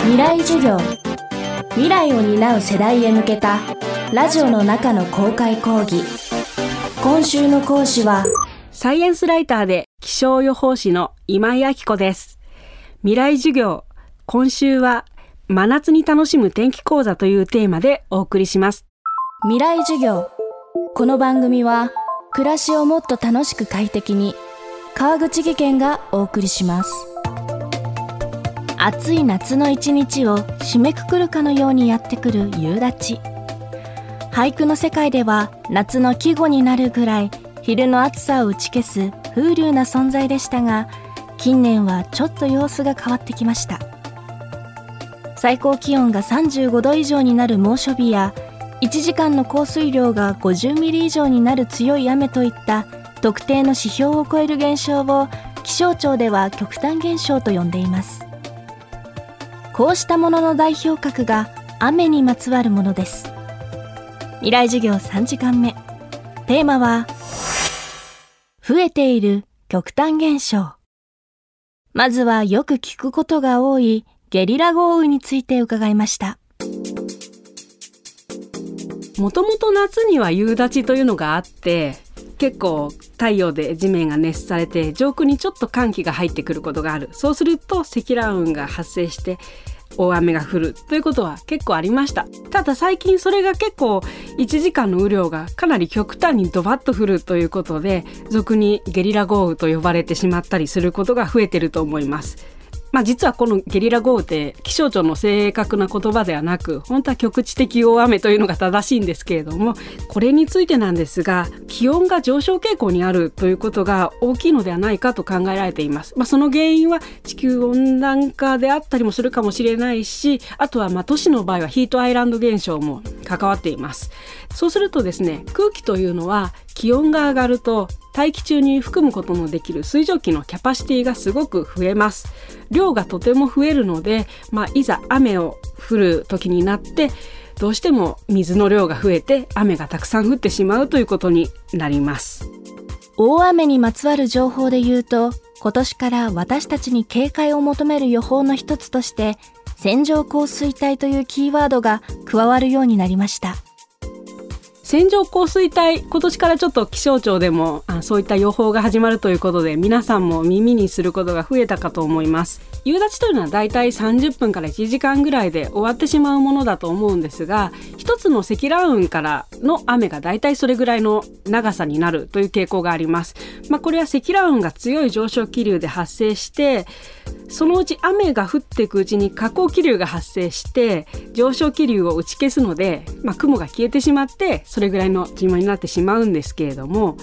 未来授業。未来を担う世代へ向けたラジオの中の公開講義。今週の講師はサイエンスライターで気象予報士の今井明子です。未来授業今週は真夏に楽しむ天気講座というテーマでお送りします。未来授業。この番組は暮らしをもっと楽しく快適に川口義賢がお送りします暑い夏の一日を締めくくるかのようにやってくる夕立。俳句の世界では夏の季語になるぐらい昼の暑さを打ち消す風流な存在でしたが近年はちょっと様子が変わってきました。最高気温が35度以上になる猛暑日や1時間の降水量が50ミリ以上になる強い雨といった特定の指標を超える現象を気象庁では極端現象と呼んでいます。こうしたものの代表格が雨にまつわるものです。未来授業3時間目。テーマは増えている極端現象。まずはよく聞くことが多いゲリラ豪雨について伺いました。もともと夏には夕立というのがあって結構太陽で地面が熱されて上空にちょっと寒気が入ってくることがある。そうすると積乱雲が発生して大雨が降るということは結構ありました。ただ最近それが結構1時間の雨量がかなり極端にドバッと降るということで俗にゲリラ豪雨と呼ばれてしまったりすることが増えてると思います。まあ、実はこのゲリラ豪雨って気象庁の正確な言葉ではなく本当は局地的大雨というのが正しいんですけれどもこれについてなんですが気温が上昇傾向にあるということが大きいのではないかと考えられています。まあ、その原因は地球温暖化であったりもするかもしれないしあとはまあ都市の場合はヒートアイランド現象も関わっています。そうするとですね空気というのは気温が上がると大気中に含むことのできる水蒸気のキャパシティがすごく増えます。量がとても増えるので、まあ、いざ雨を降る時になってどうしても水の量が増えて雨がたくさん降ってしまうということになります。大雨にまつわる情報で言うと今年から私たちに警戒を求める予報の一つとして線状降水帯というキーワードが加わるようになりました。線状降水帯今年からちょっと気象庁でもあそういった予報が始まるということで皆さんも耳にすることが増えたかと思います。夕立というのはだいたい30分から1時間ぐらいで終わってしまうものだと思うんですが一つの積乱雲からの雨がだいたいそれぐらいの長さになるという傾向があります。まあ、これは積乱雲が強い上昇気流で発生してそのうち雨が降っていくうちに下降気流が発生して上昇気流を打ち消すので、まあ、雲が消えてしまってそれぐらいの地間になってしまうんですけれども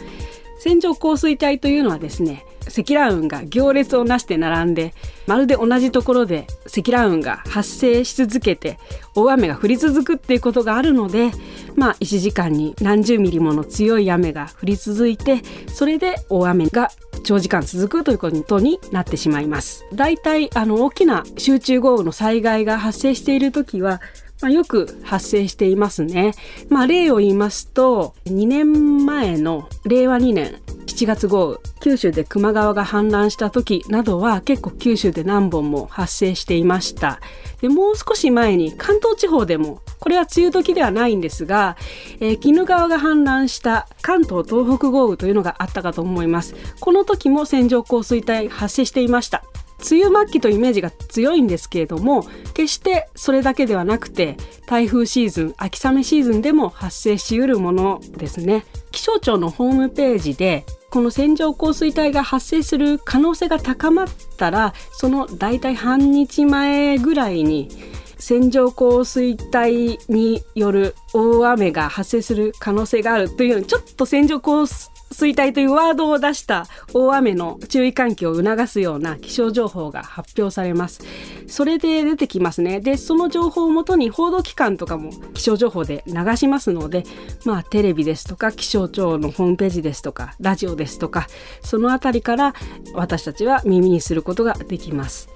線状降水帯というのはですね積乱雲が行列をなして並んでまるで同じところで積乱雲が発生し続けて大雨が降り続くっていうことがあるのでまあ1時間に何十ミリもの強い雨が降り続いてそれで大雨が長時間続くということになってしまいます。だいたいあの大きな集中豪雨の災害が発生している時はまあ、よく発生していますね。まあ、例を言いますと2年前の令和2年7月豪雨九州で球磨川が氾濫した時などは結構九州で何本も発生していました。でもう少し前に関東地方でもこれは梅雨時ではないんですが、えー、鬼怒川が氾濫した関東東北豪雨というのがあったかと思います。この時も線状降水帯発生していました。梅雨末期というイメージが強いんですけれども決してそれだけではなくて台風シーズン秋雨シーズンでも発生しうるものですね。気象庁のホームページでこの線状降水帯が発生する可能性が高まったらその大体半日前ぐらいに線状降水帯による大雨が発生する可能性があるというちょっと線状降水衰退というワードを出した大雨の注意喚起を促すような気象情報が発表されます。それで出てきますね。でその情報をもとに報道機関とかも気象情報で流しますのでまあテレビですとか気象庁のホームページですとかラジオですとかそのあたりから私たちは耳にすることができます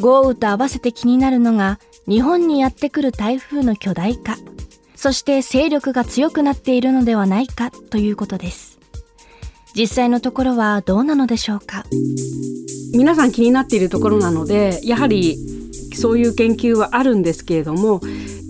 豪雨と合わせて気になるのが日本にやってくる台風の巨大化。そして勢力が強くなっているのではないかということです。実際のところはどうなのでしょうか？皆さん気になっているところなのでやはりそういう研究はあるんですけれども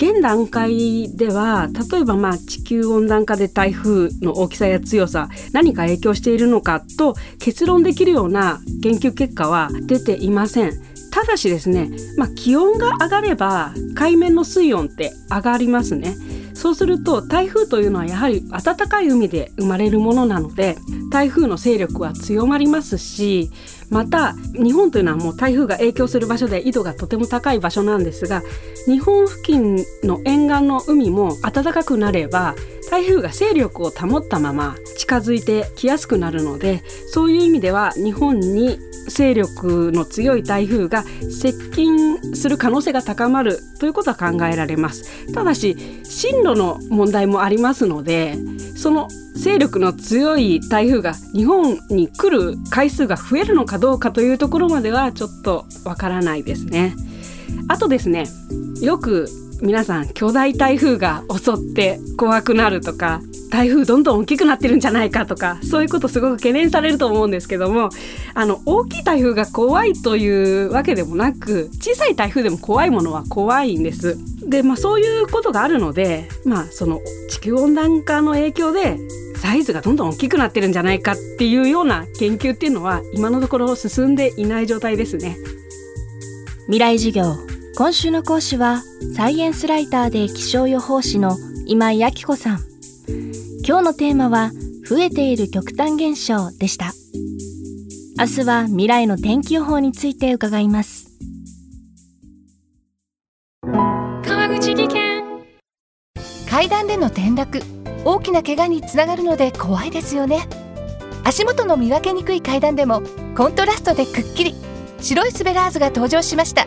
現段階では例えばまあ地球温暖化で台風の大きさや強さ何か影響しているのかと結論できるような研究結果は出ていません。ただしですね、まあ、気温が上がれば海面の水温って上がりますね。そうすると台風というのはやはり暖かい海で生まれるものなので台風の勢力は強まりますしまた日本というのはもう台風が影響する場所で緯度がとても高い場所なんですが日本付近の沿岸の海も暖かくなれば台風が勢力を保ったまま近づいてきやすくなるのでそういう意味では日本に勢力の強い台風が接近する可能性が高まるということは考えられます。ただし進路の問題もありますのでその勢力の強い台風が日本に来る回数が増えるのかどうかというところまではちょっとわからないですね。あとですねよく皆さん巨大台風が襲って怖くなるとか台風どんどん大きくなってるんじゃないかとかそういうことすごく懸念されると思うんですけどもあの大きい台風が怖いというわけでもなく小さい台風でも怖いものは怖いんです。でまあそういうことがあるのでまあその地球温暖化の影響でサイズがどんどん大きくなってるんじゃないかっていうような研究っていうのは今のところ進んでいない状態ですね。未来授業今週の講師はサイエンスライターで気象予報士の今井明子さん。今日のテーマは増えている極端現象でした。明日は未来の天気予報について伺います。川口技研。階段での転落大きな怪我につながるので怖いですよね。足元の見分けにくい階段でもコントラストでくっきり。白いスベラーズが登場しました